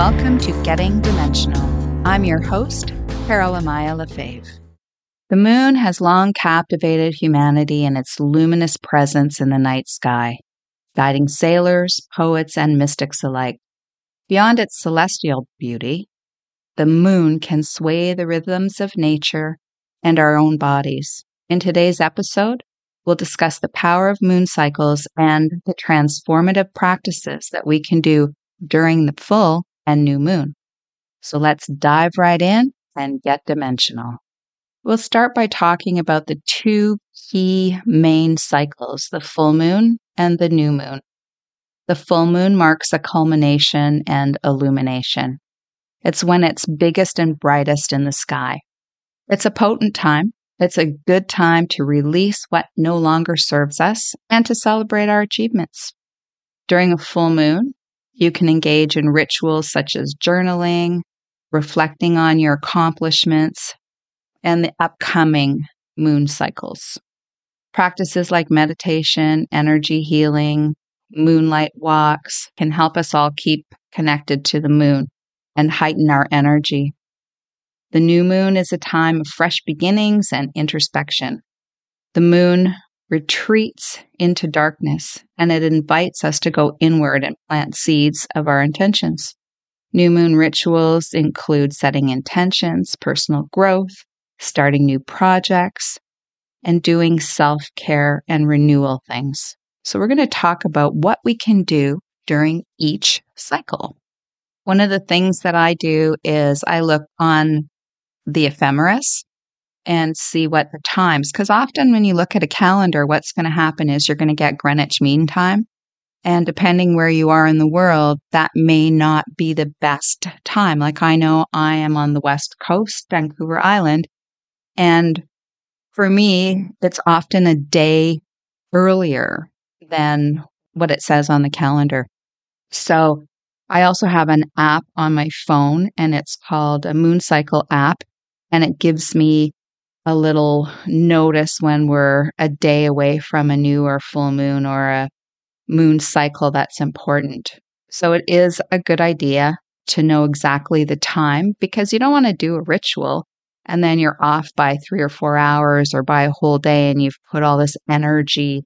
Welcome to Getting Dimensional. I'm your host, Carol Amaya Lefebvre. The moon has long captivated humanity in its luminous presence in the night sky, guiding sailors, poets, and mystics alike. Beyond its celestial beauty, the moon can sway the rhythms of nature and our own bodies. In today's episode, we'll discuss the power of moon cycles and the transformative practices that we can do during the full and new moon. So let's dive right in and get dimensional. We'll start by talking about the two key main cycles the full moon and the new moon. The full moon marks a culmination and illumination. It's when it's biggest and brightest in the sky. It's a potent time. It's a good time to release what no longer serves us and to celebrate our achievements. During a full moon, you can engage in rituals such as journaling, reflecting on your accomplishments, and the upcoming moon cycles. Practices like meditation, energy healing, moonlight walks can help us all keep connected to the moon and heighten our energy. The new moon is a time of fresh beginnings and introspection. The moon retreats into darkness and it invites us to go inward and plant seeds of our intentions. New moon rituals include setting intentions, personal growth, starting new projects, and doing self care and renewal things. So, we're going to talk about what we can do during each cycle. One of the things that I do is I look on the ephemeris and see what the times, because often when you look at a calendar, what's going to happen is you're going to get Greenwich Mean Time. And depending where you are in the world, that may not be the best time. Like I know I am on the West Coast, Vancouver Island. And for me, it's often a day earlier than what it says on the calendar. So I also have an app on my phone and it's called a Moon Cycle app. And it gives me a little notice when we're a day away from a new or full moon or a moon cycle that's important. So it is a good idea to know exactly the time because you don't want to do a ritual and then you're off by three or four hours or by a whole day and you've put all this energy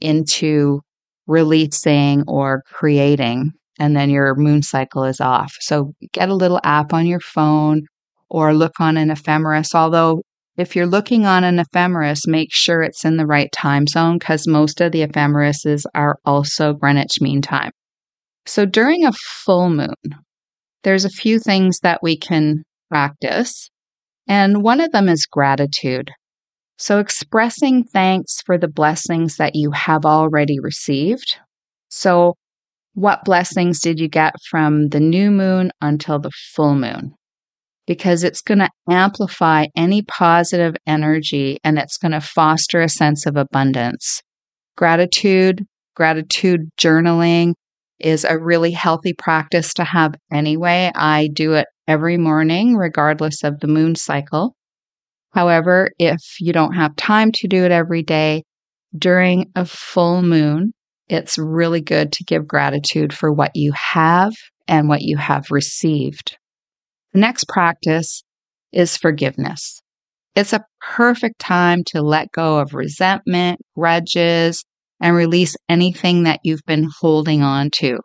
into releasing or creating and then your moon cycle is off. So get a little app on your phone or look on an ephemeris, although if you're looking on an ephemeris, make sure it's in the right time zone because most of the ephemerises are also Greenwich Mean Time. So during a full moon, there's a few things that we can practice, and one of them is gratitude. So expressing thanks for the blessings that you have already received. So, what blessings did you get from the new moon until the full moon? Because it's going to amplify any positive energy and it's going to foster a sense of abundance. Gratitude, gratitude journaling is a really healthy practice to have anyway. I do it every morning, regardless of the moon cycle. However, if you don't have time to do it every day, during a full moon, it's really good to give gratitude for what you have and what you have received. The next practice is forgiveness. It's a perfect time to let go of resentment, grudges, and release anything that you've been holding on to.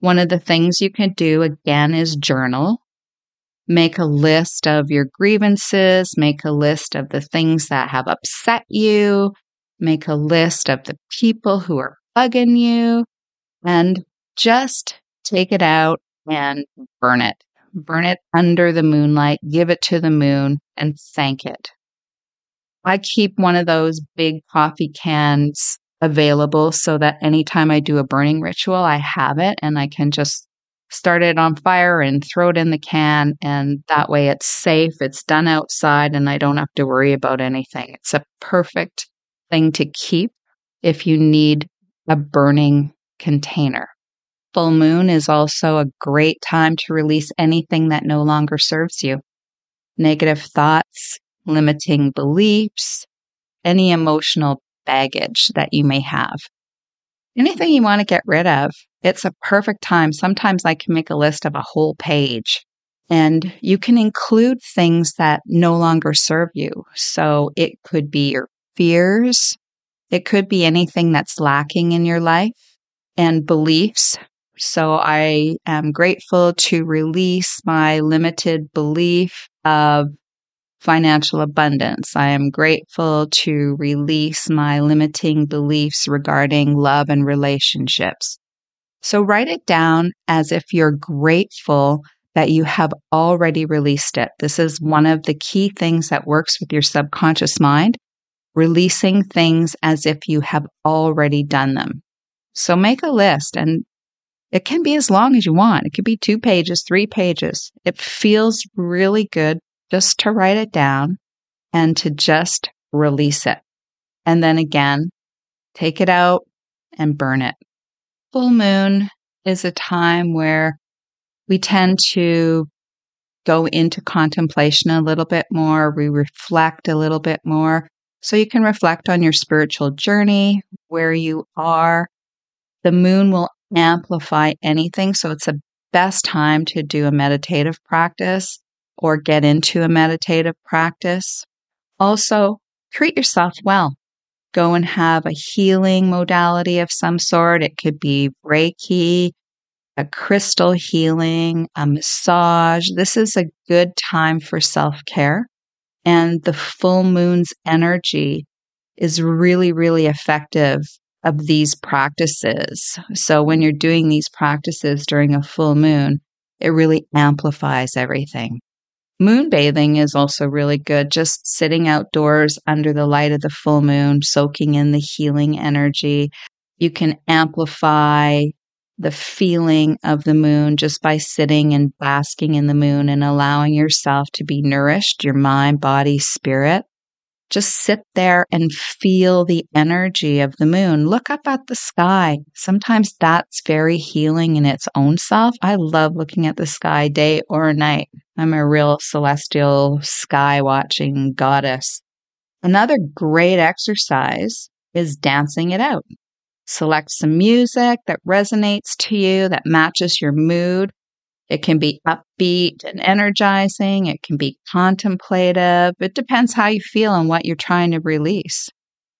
One of the things you can do again is journal. Make a list of your grievances, make a list of the things that have upset you, make a list of the people who are bugging you, and just take it out and burn it burn it under the moonlight, give it to the moon, and thank it. I keep one of those big coffee cans available so that anytime I do a burning ritual, I have it and I can just start it on fire and throw it in the can. And that way it's safe, it's done outside, and I don't have to worry about anything. It's a perfect thing to keep if you need a burning container. Full moon is also a great time to release anything that no longer serves you. Negative thoughts, limiting beliefs, any emotional baggage that you may have. Anything you want to get rid of. it's a perfect time. Sometimes I can make a list of a whole page and you can include things that no longer serve you. So it could be your fears. It could be anything that's lacking in your life and beliefs. So I am grateful to release my limited belief of financial abundance. I am grateful to release my limiting beliefs regarding love and relationships. So write it down as if you're grateful that you have already released it. This is one of the key things that works with your subconscious mind, releasing things as if you have already done them. So make a list and it can be as long as you want. It could be two pages, three pages. It feels really good just to write it down and to just release it. And then again, take it out and burn it full moon is a time where we tend to go into contemplation a little bit more. We reflect a little bit more. So you can reflect on your spiritual journey, where you are. The moon will amplify anything. So it's the best time to do a meditative practice or get into a meditative practice. Also, treat yourself well go and have a healing modality of some sort. It could be Reiki, a crystal healing, a massage. This is a good time for self care. And the full moon's energy is really, really effective of these practices. So when you're doing these practices during a full moon, it really amplifies everything. Moonbathing is also really good, just sitting outdoors under the light of the full moon, soaking in the healing energy. You can amplify the feeling of the moon just by sitting and basking in the moon and allowing yourself to be nourished, your mind, body, spirit. Just sit there and feel the energy of the moon. Look up at the sky. Sometimes that's very healing in its own self. I love looking at the sky day or night. I'm a real celestial sky watching goddess. Another great exercise is dancing it out. Select some music that resonates to you, that matches your mood, it can be upbeat and energizing. It can be contemplative. It depends how you feel and what you're trying to release.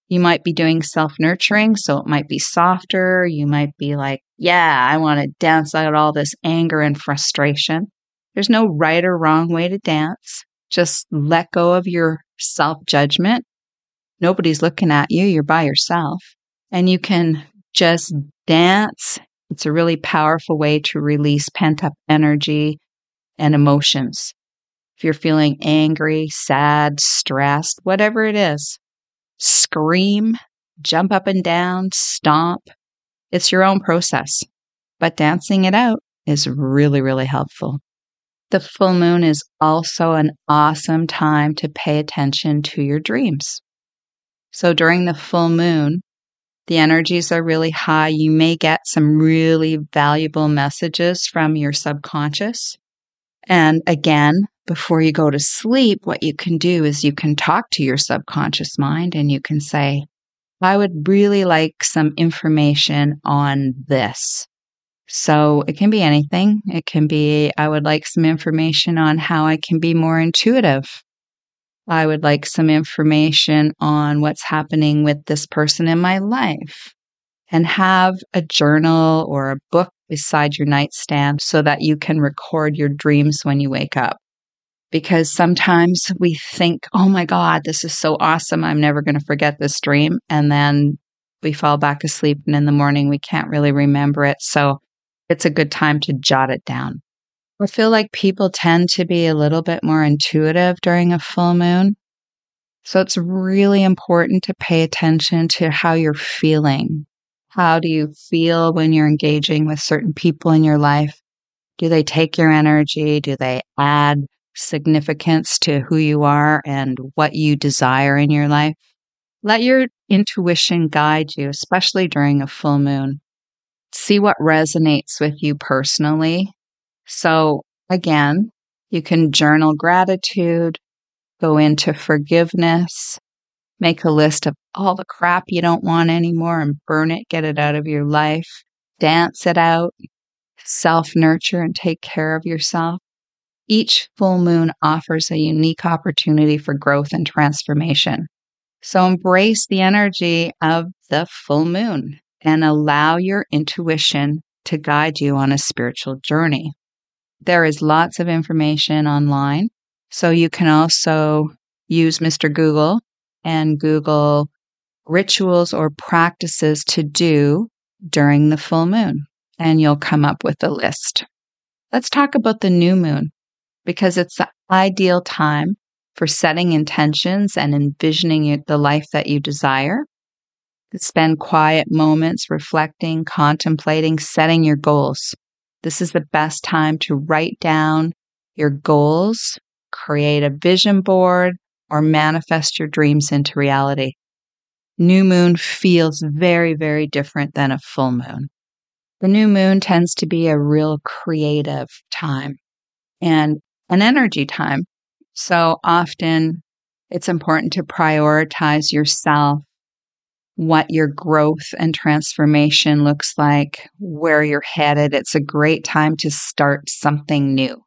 You might be doing self nurturing, so it might be softer. You might be like, yeah, I want to dance out all this anger and frustration. There's no right or wrong way to dance. Just let go of your self judgment. Nobody's looking at you, you're by yourself. And you can just dance it's a really powerful way to release pent up energy and emotions. If you're feeling angry, sad, stressed, whatever it is, scream, jump up and down, stomp. It's your own process, but dancing it out is really, really helpful. The full moon is also an awesome time to pay attention to your dreams. So during the full moon, the energies are really high. You may get some really valuable messages from your subconscious. And again, before you go to sleep, what you can do is you can talk to your subconscious mind and you can say, I would really like some information on this. So it can be anything. It can be, I would like some information on how I can be more intuitive. I would like some information on what's happening with this person in my life and have a journal or a book beside your nightstand so that you can record your dreams when you wake up. Because sometimes we think, oh my God, this is so awesome. I'm never going to forget this dream. And then we fall back asleep and in the morning we can't really remember it. So it's a good time to jot it down. I feel like people tend to be a little bit more intuitive during a full moon. So it's really important to pay attention to how you're feeling. How do you feel when you're engaging with certain people in your life? Do they take your energy? Do they add significance to who you are and what you desire in your life? Let your intuition guide you, especially during a full moon. See what resonates with you personally so again, you can journal gratitude, go into forgiveness, make a list of all the crap you don't want anymore and burn it, get it out of your life. dance it out, self nurture, and take care of yourself. Each full moon offers a unique opportunity for growth and transformation. So embrace the energy of the full moon and allow your intuition to guide you on a spiritual journey. There is lots of information online. So you can also use Mr. Google and Google rituals or practices to do during the full moon, and you'll come up with a list. Let's talk about the new moon because it's the ideal time for setting intentions and envisioning the life that you desire. Spend quiet moments reflecting, contemplating, setting your goals. This is the best time to write down your goals, create a vision board, or manifest your dreams into reality. New moon feels very, very different than a full moon. The new moon tends to be a real creative time and an energy time. So often it's important to prioritize yourself, what your growth and transformation looks like, where you're headed. It's a great time to start something new.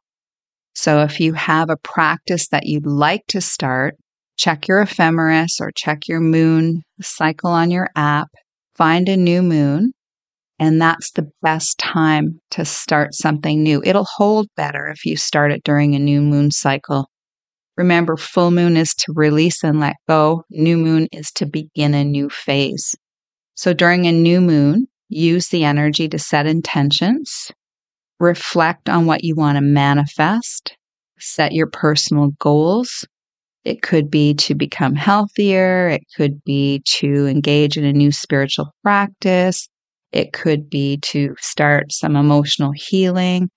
So if you have a practice that you'd like to start, check your ephemeris or check your moon cycle on your app, find a new moon, and that's the best time to start something new. It'll hold better if you start it during a new moon cycle. Remember, full moon is to release and let go, new moon is to begin a new phase. So during a new moon, use the energy to set intentions, reflect on what you want to manifest, set your personal goals, it could be to become healthier. It could be to engage in a new spiritual practice. It could be to start some emotional healing.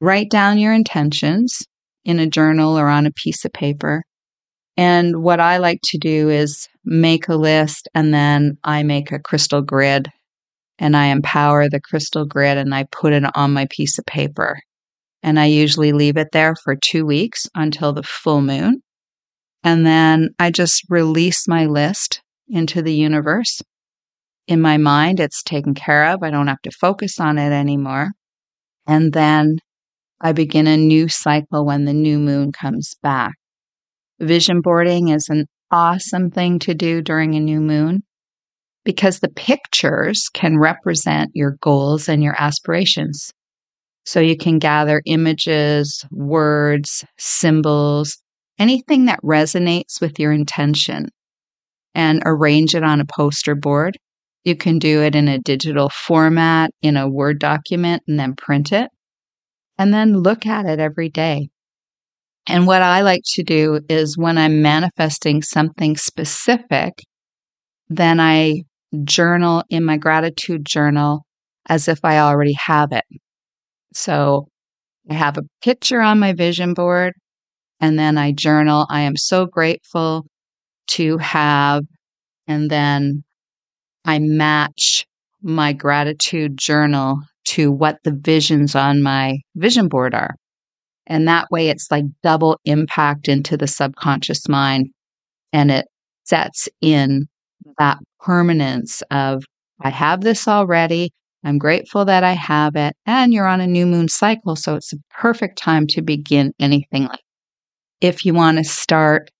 Write down your intentions in a journal or on a piece of paper. And what I like to do is make a list and then I make a crystal grid and I empower the crystal grid and I put it on my piece of paper. And I usually leave it there for two weeks until the full moon. And then I just release my list into the universe. In my mind, it's taken care of. I don't have to focus on it anymore. And then I begin a new cycle when the new moon comes back. Vision boarding is an awesome thing to do during a new moon because the pictures can represent your goals and your aspirations. So you can gather images, words, symbols, anything that resonates with your intention and arrange it on a poster board. You can do it in a digital format, in a Word document, and then print it. And then look at it every day. And what I like to do is when I'm manifesting something specific, then I journal in my gratitude journal as if I already have it. So I have a picture on my vision board and then I journal. I am so grateful to have, and then I match my gratitude journal to what the visions on my vision board are. And that way it's like double impact into the subconscious mind and it sets in that permanence of I have this already. I'm grateful that I have it. And you're on a new moon cycle. So it's a perfect time to begin anything like if you want to start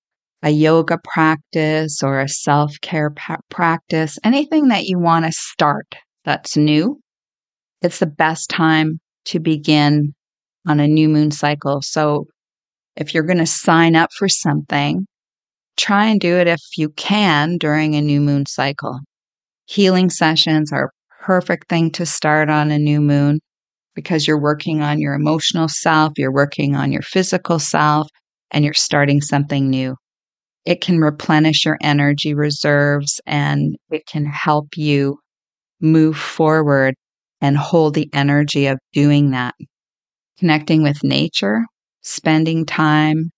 a yoga practice or a self care pa- practice, anything that you want to start that's new, it's the best time to begin on a new moon cycle. So if you're going to sign up for something, try and do it if you can during a new moon cycle. Healing sessions are a perfect thing to start on a new moon because you're working on your emotional self, you're working on your physical self, and you're starting something new. It can replenish your energy reserves and it can help you move forward and hold the energy of doing that. Connecting with nature, spending time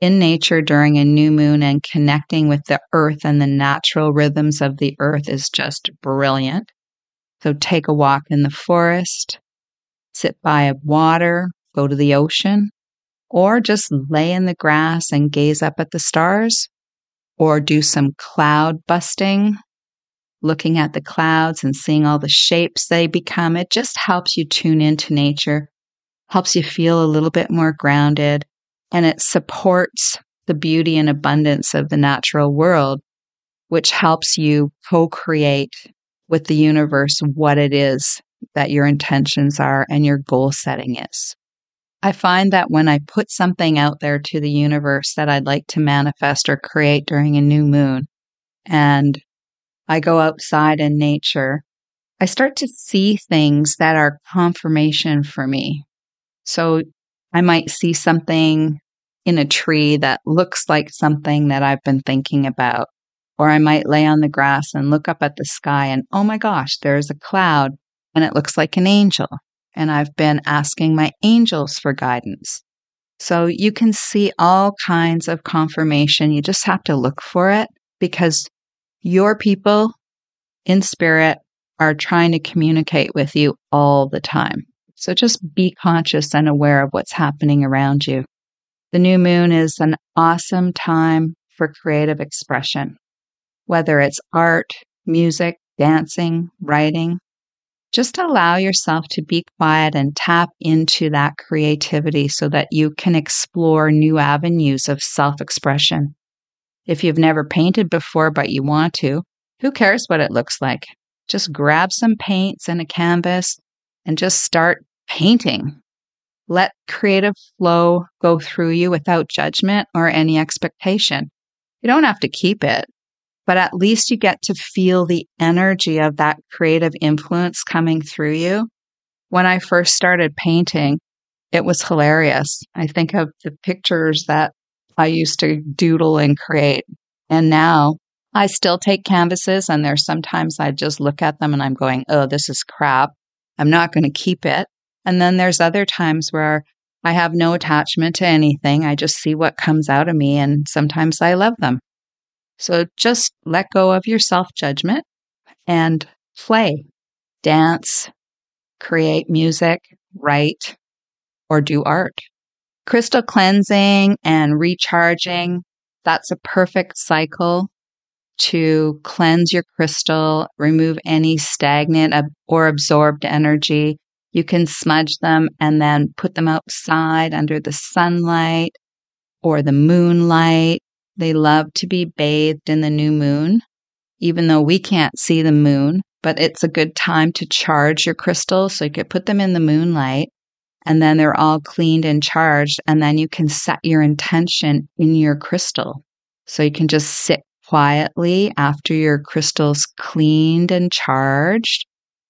in nature during a new moon and connecting with the earth and the natural rhythms of the earth is just brilliant. So take a walk in the forest, sit by a water, go to the ocean, or just lay in the grass and gaze up at the stars, or do some cloud busting, looking at the clouds and seeing all the shapes they become. It just helps you tune into nature, helps you feel a little bit more grounded, and it supports the beauty and abundance of the natural world, which helps you co create with the universe what it is that your intentions are and your goal setting is. I find that when I put something out there to the universe that I'd like to manifest or create during a new moon, and I go outside in nature, I start to see things that are confirmation for me. So I might see something in a tree that looks like something that I've been thinking about. Or I might lay on the grass and look up at the sky and, oh my gosh, there's a cloud and it looks like an angel. And I've been asking my angels for guidance. So you can see all kinds of confirmation. You just have to look for it because your people in spirit are trying to communicate with you all the time. So just be conscious and aware of what's happening around you. The new moon is an awesome time for creative expression whether it's art, music, dancing, writing. Just allow yourself to be quiet and tap into that creativity so that you can explore new avenues of self expression. If you've never painted before but you want to, who cares what it looks like? Just grab some paints and a canvas and just start painting. Let creative flow go through you without judgment or any expectation. You don't have to keep it but at least you get to feel the energy of that creative influence coming through you. When I first started painting, it was hilarious. I think of the pictures that I used to doodle and create. And now I still take canvases, and there's sometimes I just look at them and I'm going, oh, this is crap. I'm not going to keep it. And then there's other times where I have no attachment to anything. I just see what comes out of me, and sometimes I love them. So just let go of your self judgment and play, dance, create music, write, or do art. Crystal cleansing and recharging, that's a perfect cycle to cleanse your crystal, remove any stagnant or absorbed energy. You can smudge them and then put them outside under the sunlight or the moonlight they love to be bathed in the new moon, even though we can't see the moon, but it's a good time to charge your crystals. So you could put them in the moonlight and then they're all cleaned and charged. And then you can set your intention in your crystal. So you can just sit quietly after your crystal's cleaned and charged.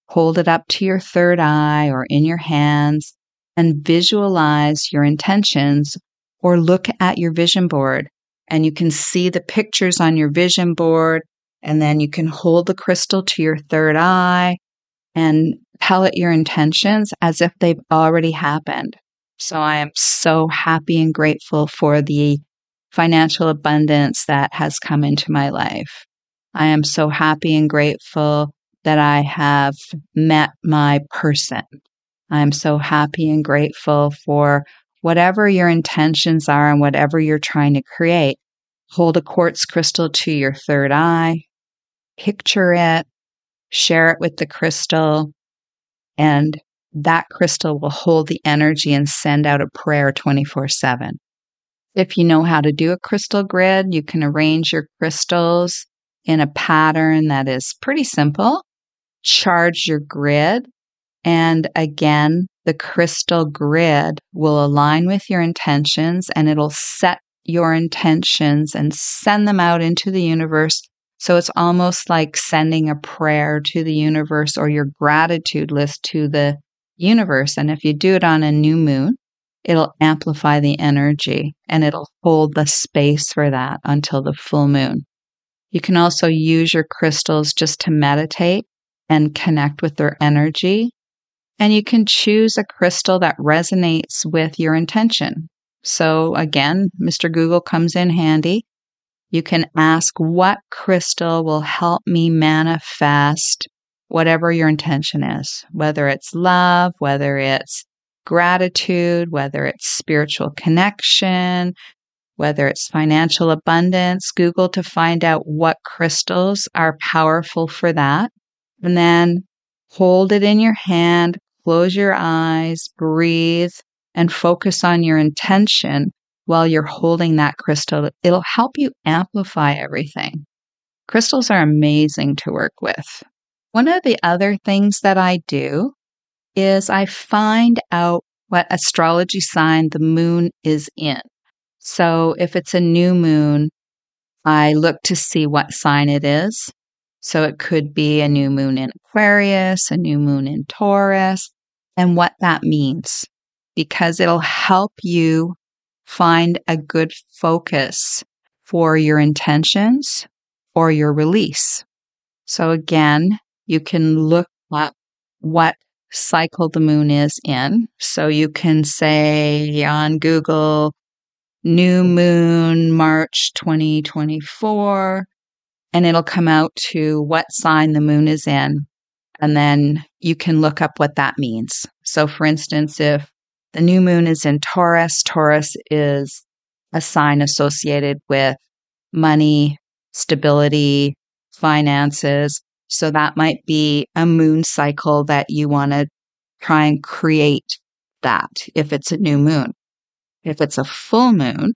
Hold it up to your third eye or in your hands and visualize your intentions or look at your vision board and you can see the pictures on your vision board. And then you can hold the crystal to your third eye and tell it your intentions as if they've already happened. So I am so happy and grateful for the financial abundance that has come into my life. I am so happy and grateful that I have met my person. I'm so happy and grateful for whatever your intentions are and whatever you're trying to create, hold a quartz crystal to your third eye, picture it, share it with the crystal, and that crystal will hold the energy and send out a prayer 24 7. If you know how to do a crystal grid, you can arrange your crystals in a pattern that is pretty simple. Charge your grid. And again, the crystal grid will align with your intentions and it'll set your intentions and send them out into the universe. So it's almost like sending a prayer to the universe or your gratitude list to the universe. And if you do it on a new moon, it'll amplify the energy and it'll hold the space for that until the full moon. You can also use your crystals just to meditate and connect with their energy and you can choose a crystal that resonates with your intention. So again, Mr. Google comes in handy. You can ask what crystal will help me manifest whatever your intention is, whether it's love, whether it's gratitude, whether it's spiritual connection, whether it's financial abundance, Google to find out what crystals are powerful for that. And then hold it in your hand, close your eyes, breathe, and focus on your intention while you're holding that crystal. It'll help you amplify everything. Crystals are amazing to work with. One of the other things that I do is I find out what astrology sign the moon is in. So if it's a new moon, I look to see what sign it is. So it could be a new moon in Aquarius, a new moon in Taurus, and what that means, because it'll help you find a good focus for your intentions or your release. So again, you can look up what cycle the moon is in. So you can say on Google, new moon, March 2024, and it'll come out to what sign the moon is in. And then you can look up what that means. So, for instance, if the new moon is in Taurus, Taurus is a sign associated with money, stability, finances. So that might be a moon cycle that you want to try and create that if it's a new moon. If it's a full moon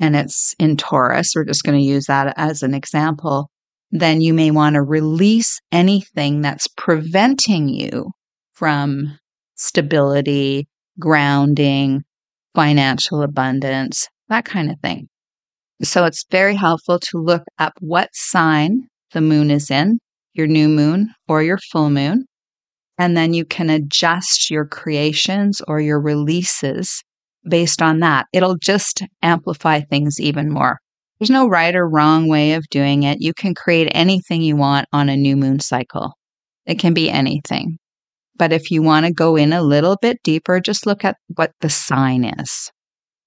and it's in Taurus, we're just going to use that as an example, then you may want to release anything that's preventing you from stability, grounding, financial abundance, that kind of thing. So it's very helpful to look up what sign the moon is in, your new moon or your full moon. And then you can adjust your creations or your releases based on that. It'll just amplify things even more. There's no right or wrong way of doing it. You can create anything you want on a new moon cycle. It can be anything. But if you want to go in a little bit deeper, just look at what the sign is.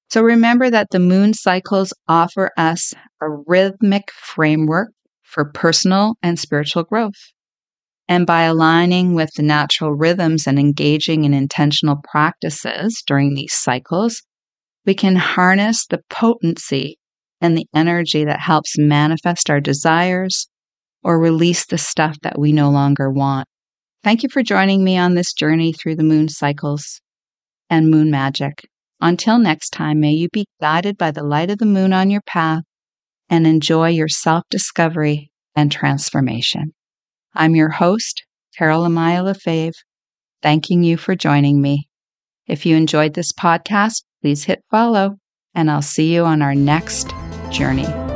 So remember that the moon cycles offer us a rhythmic framework for personal and spiritual growth. And by aligning with the natural rhythms and engaging in intentional practices during these cycles, we can harness the potency and the energy that helps manifest our desires or release the stuff that we no longer want. Thank you for joining me on this journey through the moon cycles and moon magic. Until next time, may you be guided by the light of the moon on your path and enjoy your self discovery and transformation. I'm your host, Carol Amaya Lefebvre, thanking you for joining me. If you enjoyed this podcast, please hit follow, and I'll see you on our next journey.